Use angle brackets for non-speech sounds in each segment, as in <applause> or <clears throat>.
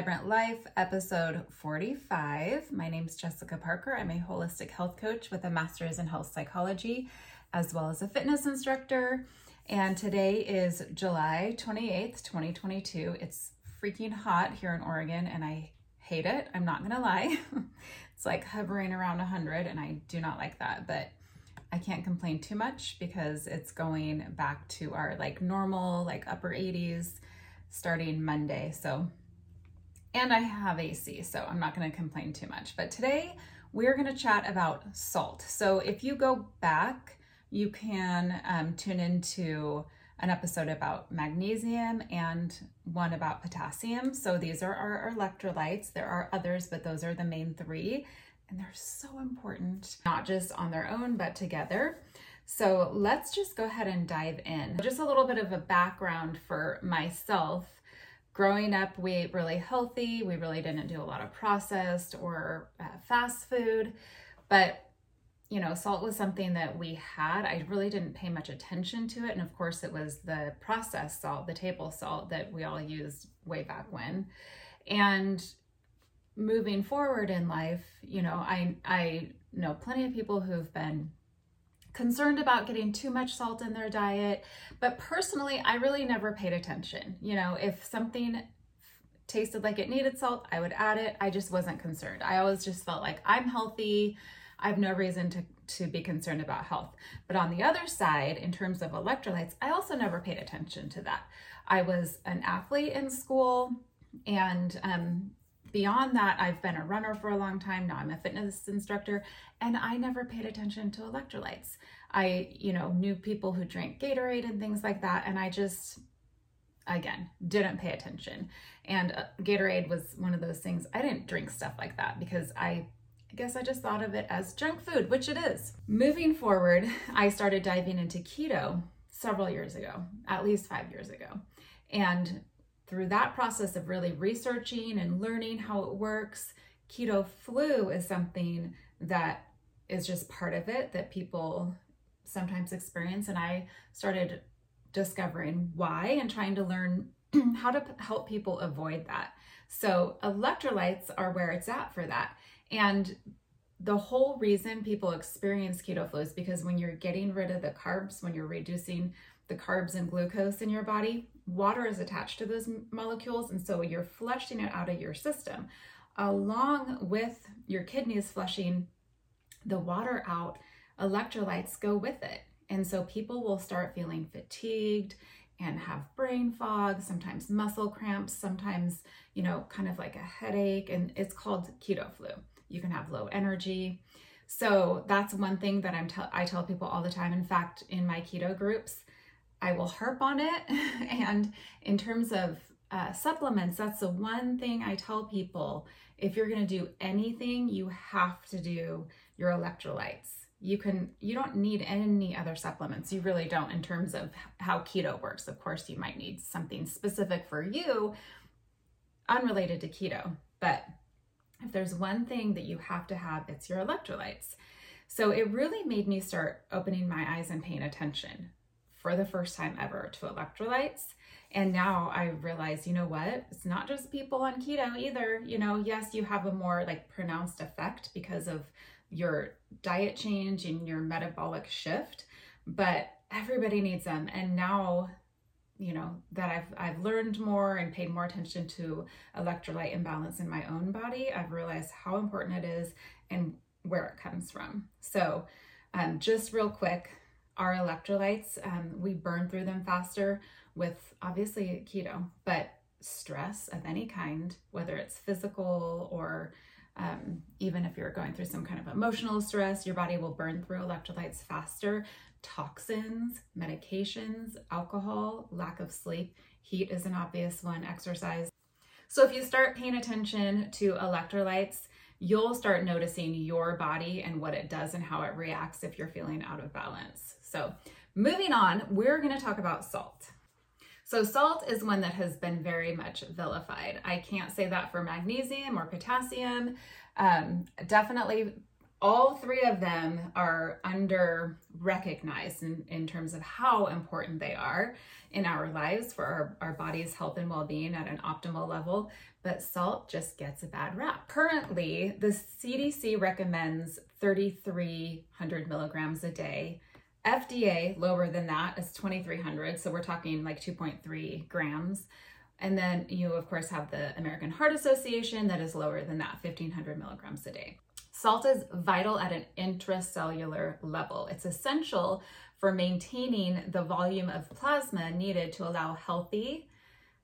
Vibrant Life, episode 45. My name is Jessica Parker. I'm a holistic health coach with a master's in health psychology, as well as a fitness instructor. And today is July 28th, 2022. It's freaking hot here in Oregon, and I hate it. I'm not gonna lie. <laughs> it's like hovering around 100, and I do not like that. But I can't complain too much because it's going back to our like normal, like upper 80s starting Monday. So, and I have AC, so I'm not going to complain too much. But today we're going to chat about salt. So, if you go back, you can um, tune into an episode about magnesium and one about potassium. So, these are our electrolytes. There are others, but those are the main three. And they're so important, not just on their own, but together. So let's just go ahead and dive in. Just a little bit of a background for myself. Growing up, we ate really healthy. We really didn't do a lot of processed or uh, fast food. But, you know, salt was something that we had. I really didn't pay much attention to it. And of course, it was the processed salt, the table salt that we all used way back when. And moving forward in life, you know, I, I know plenty of people who've been concerned about getting too much salt in their diet. But personally, I really never paid attention. You know, if something tasted like it needed salt, I would add it. I just wasn't concerned. I always just felt like I'm healthy. I have no reason to, to be concerned about health. But on the other side, in terms of electrolytes, I also never paid attention to that. I was an athlete in school and um, beyond that, I've been a runner for a long time. Now I'm a fitness instructor, and I never paid attention to electrolytes. I, you know, knew people who drank Gatorade and things like that, and I just, again, didn't pay attention. And uh, Gatorade was one of those things, I didn't drink stuff like that because I I guess I just thought of it as junk food, which it is. Moving forward, I started diving into keto several years ago, at least five years ago. And through that process of really researching and learning how it works, keto flu is something that is just part of it that people sometimes experience. And I started discovering why and trying to learn <clears throat> how to help people avoid that. So, electrolytes are where it's at for that. And the whole reason people experience keto flu is because when you're getting rid of the carbs, when you're reducing the carbs and glucose in your body, water is attached to those molecules. And so you're flushing it out of your system. Along with your kidneys flushing the water out, electrolytes go with it. And so people will start feeling fatigued and have brain fog, sometimes muscle cramps, sometimes, you know, kind of like a headache. And it's called keto flu. You can have low energy. So that's one thing that I'm t- I tell people all the time. In fact, in my keto groups, I will harp on it. <laughs> and in terms of uh, supplements, that's the one thing I tell people. If you're going to do anything, you have to do your electrolytes. You can you don't need any other supplements. You really don't in terms of how keto works. Of course, you might need something specific for you unrelated to keto, but if there's one thing that you have to have, it's your electrolytes. So it really made me start opening my eyes and paying attention for the first time ever to electrolytes. And now I realize, you know what? It's not just people on keto either. You know, yes, you have a more like pronounced effect because of your diet change and your metabolic shift, but everybody needs them. And now, you know, that I've I've learned more and paid more attention to electrolyte imbalance in my own body, I've realized how important it is and where it comes from. So, um, just real quick, our electrolytes, um, we burn through them faster with obviously keto, but stress of any kind, whether it's physical or um, even if you're going through some kind of emotional stress, your body will burn through electrolytes faster. Toxins, medications, alcohol, lack of sleep, heat is an obvious one, exercise. So if you start paying attention to electrolytes, you'll start noticing your body and what it does and how it reacts if you're feeling out of balance. So, moving on, we're going to talk about salt. So, salt is one that has been very much vilified. I can't say that for magnesium or potassium. Um, definitely, all three of them are under recognized in, in terms of how important they are in our lives for our, our body's health and well-being at an optimal level but salt just gets a bad rap. Currently the cdc recommends 3300 milligrams a day. Fda lower than that is 2300 so we're talking like 2.3 grams. And then you of course have the american heart association that is lower than that 1500 milligrams a day Salt is vital at an intracellular level. It's essential for maintaining the volume of plasma needed to allow healthy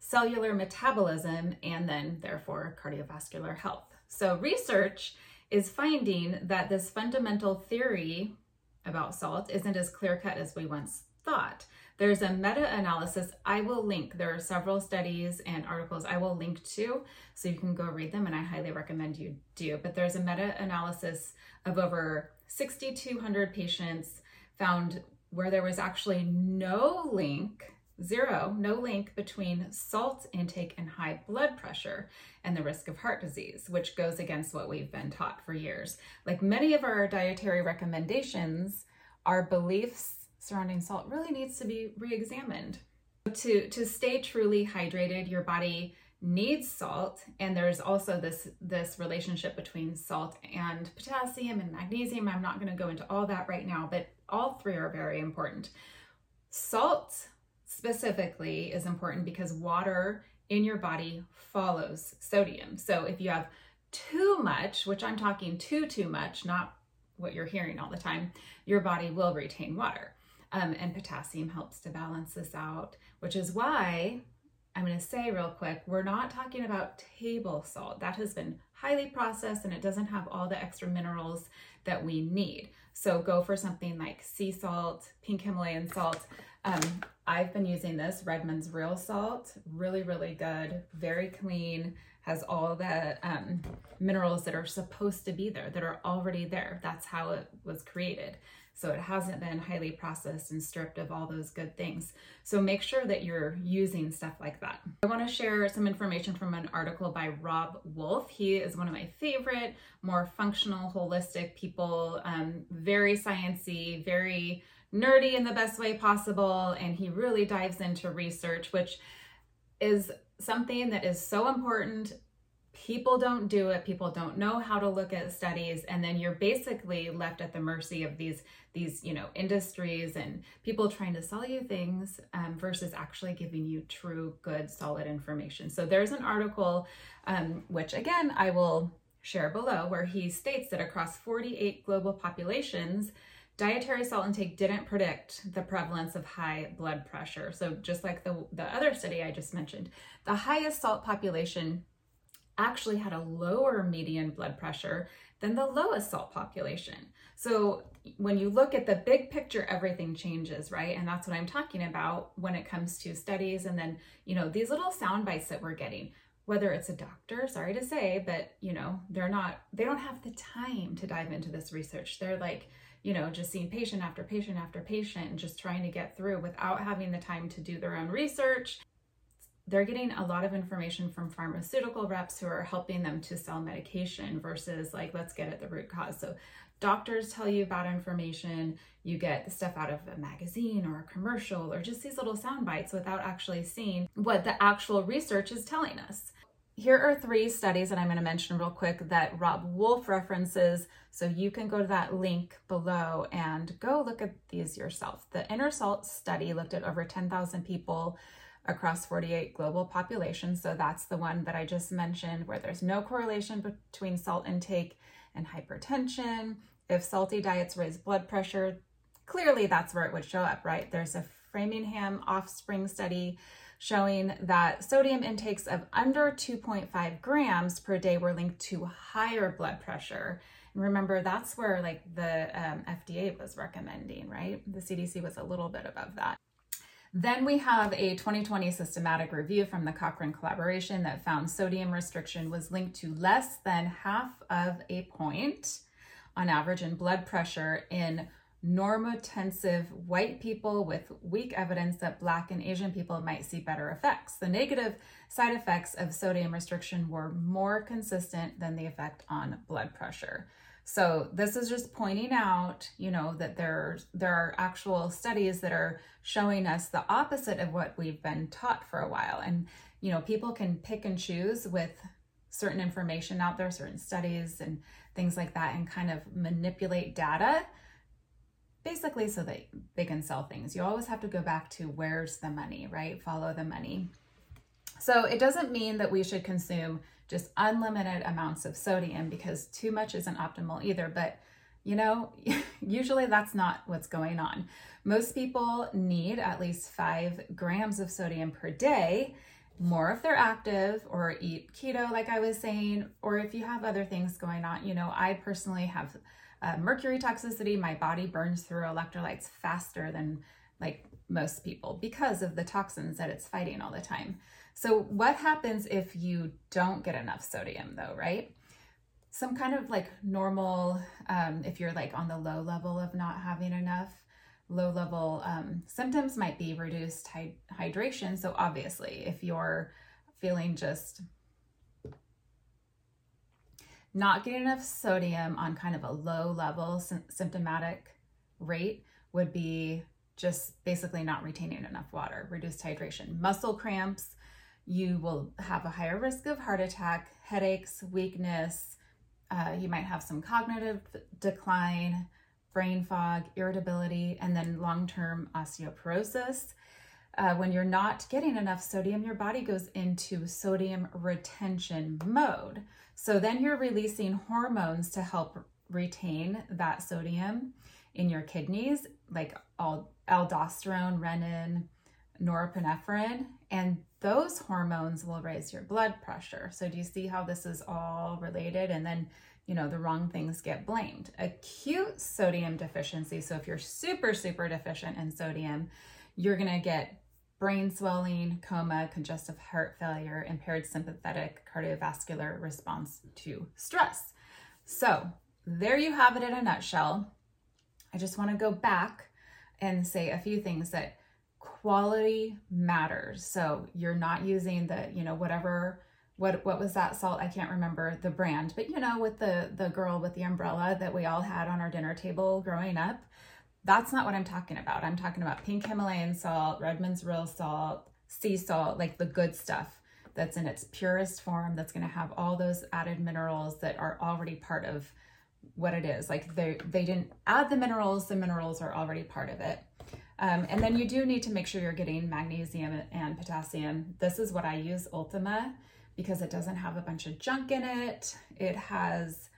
cellular metabolism and then, therefore, cardiovascular health. So, research is finding that this fundamental theory about salt isn't as clear cut as we once thought. There's a meta analysis I will link. There are several studies and articles I will link to so you can go read them, and I highly recommend you do. But there's a meta analysis of over 6,200 patients found where there was actually no link zero, no link between salt intake and high blood pressure and the risk of heart disease, which goes against what we've been taught for years. Like many of our dietary recommendations, our beliefs surrounding salt really needs to be re-examined. To, to stay truly hydrated, your body needs salt and there's also this this relationship between salt and potassium and magnesium. I'm not going to go into all that right now but all three are very important. Salt specifically is important because water in your body follows sodium. So if you have too much which i'm talking too too much not what you're hearing all the time your body will retain water um, and potassium helps to balance this out, which is why I'm going to say real quick we're not talking about table salt. That has been highly processed and it doesn't have all the extra minerals that we need. So go for something like sea salt, pink Himalayan salt. Um, I've been using this Redmond's Real Salt, really, really good, very clean, has all the um, minerals that are supposed to be there, that are already there. That's how it was created. So it hasn't been highly processed and stripped of all those good things. So make sure that you're using stuff like that. I want to share some information from an article by Robb Wolf. He is one of my favorite, more functional, holistic people, um, very sciencey, very nerdy in the best way possible. And he really dives into research, which is something that is so important people don't do it people don't know how to look at studies and then you're basically left at the mercy of these these you know industries and people trying to sell you things um, versus actually giving you true good solid information. So there's an article um, which again i will share below where he states that across 48 global populations dietary salt intake didn't predict the prevalence of high blood pressure. So just like the, the other study i just mentioned the highest salt population actually had a lower median blood pressure than the lowest salt population. So when you look at the big picture, everything changes, right? And that's what I'm talking about when it comes to studies. And then, you know, these little sound bites that we're getting, whether it's a doctor, sorry to say, but, you know, they're not, they don't have the time to dive into this research. They're like, you know, just seeing patient after patient after patient and just trying to get through without having the time to do their own research they're getting a lot of information from pharmaceutical reps who are helping them to sell medication versus like let's get at the root cause so doctors tell you about information you get the stuff out of a magazine or a commercial or just these little sound bites without actually seeing what the actual research is telling us here are three studies that I'm going to mention real quick that Robb Wolf references. So you can go to that link below and go look at these yourself. The Intersalt study looked at over 10,000 people across 48 global populations. So that's the one that I just mentioned, where there's no correlation between salt intake and hypertension. If salty diets raise blood pressure, clearly that's where it would show up, right? There's a Framingham offspring study showing that sodium intakes of under 2.5 grams per day were linked to higher blood pressure. And remember, that's where like the um, FDA was recommending, right? The CDC was a little bit above that. Then we have a 2020 systematic review from the Cochrane collaboration that found sodium restriction was linked to less than half of a point on average in blood pressure in normotensive white people with weak evidence that Black and Asian people might see better effects. The negative side effects of sodium restriction were more consistent than the effect on blood pressure. So this is just pointing out, you know, that there's there are actual studies that are showing us the opposite of what we've been taught for a while. And you know, people can pick and choose with certain information out there, certain studies and things like that and kind of manipulate data basically so that they can sell things. You always have to go back to where's the money, right? Follow the money. So it doesn't mean that we should consume just unlimited amounts of sodium because too much isn't optimal either. But you know, <laughs> usually that's not what's going on. Most people need at least five grams of sodium per day, more if they're active or eat keto, like I was saying, or if you have other things going on. You know, I personally have uh, mercury toxicity. My body burns through electrolytes faster than like most people because of the toxins that it's fighting all the time. So, what happens if you don't get enough sodium, though, right? Some kind of like normal, um, if you're like on the low level of not having enough, low level um, symptoms might be reduced hy- hydration. So, obviously, if you're feeling just not getting enough sodium on kind of a low level sy- symptomatic rate would be just basically not retaining enough water, reduced hydration. Muscle cramps, you will have a higher risk of heart attack, headaches, weakness. Uh, you might have some cognitive decline, brain fog, irritability, and then long term osteoporosis. Uh, when you're not getting enough sodium, your body goes into sodium retention mode. So then you're releasing hormones to help retain that sodium in your kidneys, like aldosterone, renin, norepinephrine, and those hormones will raise your blood pressure. So, do you see how this is all related? And then, you know, the wrong things get blamed. Acute sodium deficiency. So, if you're super, super deficient in sodium, you're going to get brain swelling, coma, congestive heart failure, impaired sympathetic cardiovascular response to stress. So, there you have it in a nutshell. I just want to go back and say a few things that quality matters. So you're not using the, you know, whatever what what was that salt? I can't remember the brand, but you know, with the the girl with the umbrella that we all had on our dinner table growing up. That's not what I'm talking about. I'm talking about pink Himalayan salt, Redmond's real salt, sea salt, like the good stuff that's in its purest form that's going to have all those added minerals that are already part of what it is. Like they they didn't add the minerals, the minerals are already part of it. Um, and then you do need to make sure you're getting magnesium and potassium. This is what I use, Ultima, because it doesn't have a bunch of junk in it. It has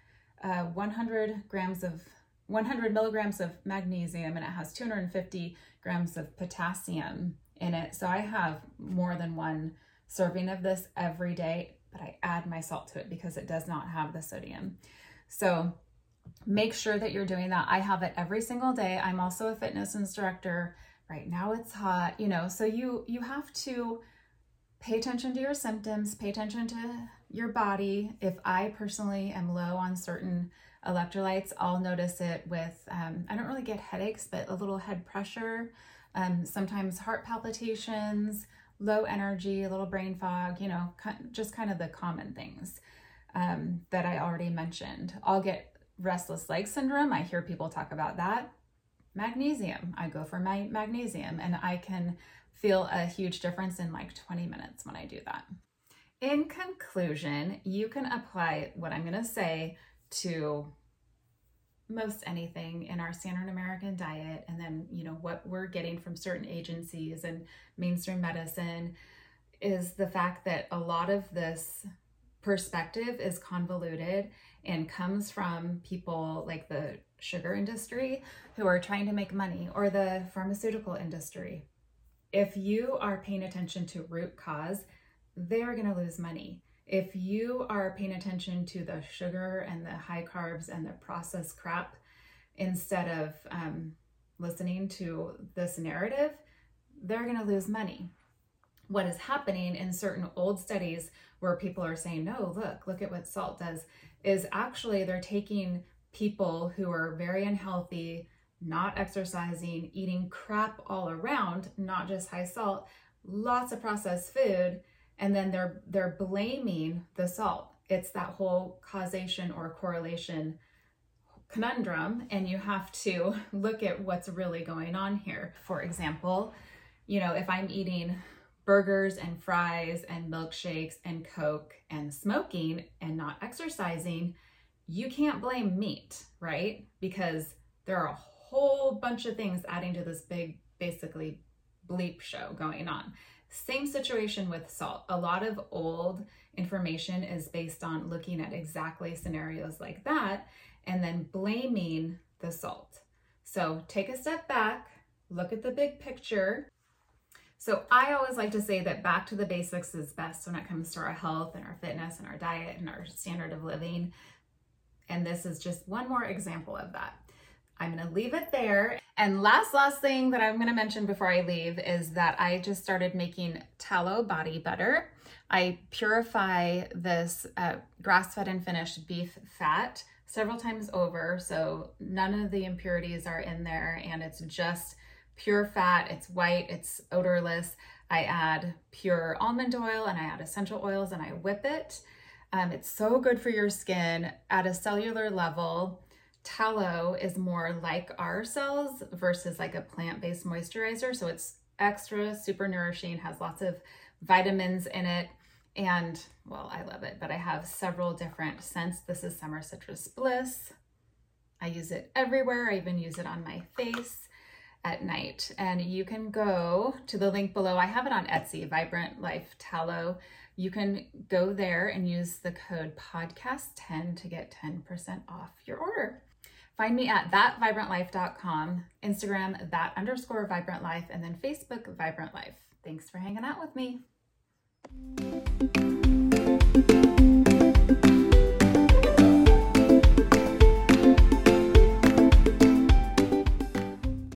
uh, 100 grams of 100 milligrams of magnesium and it has 250 grams of potassium in it. So I have more than one serving of this every day, but I add my salt to it because it does not have the sodium. So make sure that you're doing that. I have it every single day. I'm also a fitness instructor. Right now it's hot, you know, so you you have to pay attention to your symptoms, pay attention to your body. If I personally am low on certain electrolytes, I'll notice it with um, I don't really get headaches, but a little head pressure, um, sometimes heart palpitations, low energy, a little brain fog, you know, just kind of the common things um, that I already mentioned. I'll get restless leg syndrome, I hear people talk about that. Magnesium, I go for my magnesium and I can feel a huge difference in like 20 minutes when I do that. In conclusion, you can apply what I'm going to say to most anything in our standard American diet and then, you know, what we're getting from certain agencies and mainstream medicine is the fact that a lot of this perspective is convoluted and comes from people like the sugar industry who are trying to make money or the pharmaceutical industry. If you are paying attention to root cause, they're going to lose money. If you are paying attention to the sugar and the high carbs and the processed crap instead of um, listening to this narrative, they're going to lose money. What is happening in certain old studies where people are saying, no, look, look at what salt does, is actually they're taking people who are very unhealthy, not exercising, eating crap all around, not just high salt, lots of processed food, and then they're they're blaming the salt. It's that whole causation or correlation conundrum and you have to <laughs> look at what's really going on here. For example, you know, if I'm eating burgers and fries and milkshakes and coke and smoking and not exercising, you can't blame meat, right? Because there are a whole bunch of things adding to this big, basically, bleep show going on. Same situation with salt. A lot of old information is based on looking at exactly scenarios like that and then blaming the salt. So take a step back, look at the big picture. So I always like to say that back to the basics is best when it comes to our health and our fitness and our diet and our standard of living. And this is just one more example of that. I'm going to leave it there. And last, last thing that I'm going to mention before I leave is that I just started making tallow body butter. I purify this uh, grass fed and finished beef fat several times over. So none of the impurities are in there and it's just pure fat. It's white, it's odorless. I add pure almond oil and I add essential oils and I whip it. Um, it's so good for your skin at a cellular level tallow is more like our cells versus like a plant-based moisturizer. So it's extra super nourishing, has lots of vitamins in it. And well, I love it, but I have several different scents. This is Summer Citrus Bliss. I use it everywhere. I even use it on my face at night. And you can go to the link below. I have it on Etsy, Vibrant Life Tallow. You can go there and use the code podcast10 to get 10% off your order. Find me at thatvibrantlife.com, Instagram that underscore vibrant life, and then Facebook Vibrant Life. Thanks for hanging out with me.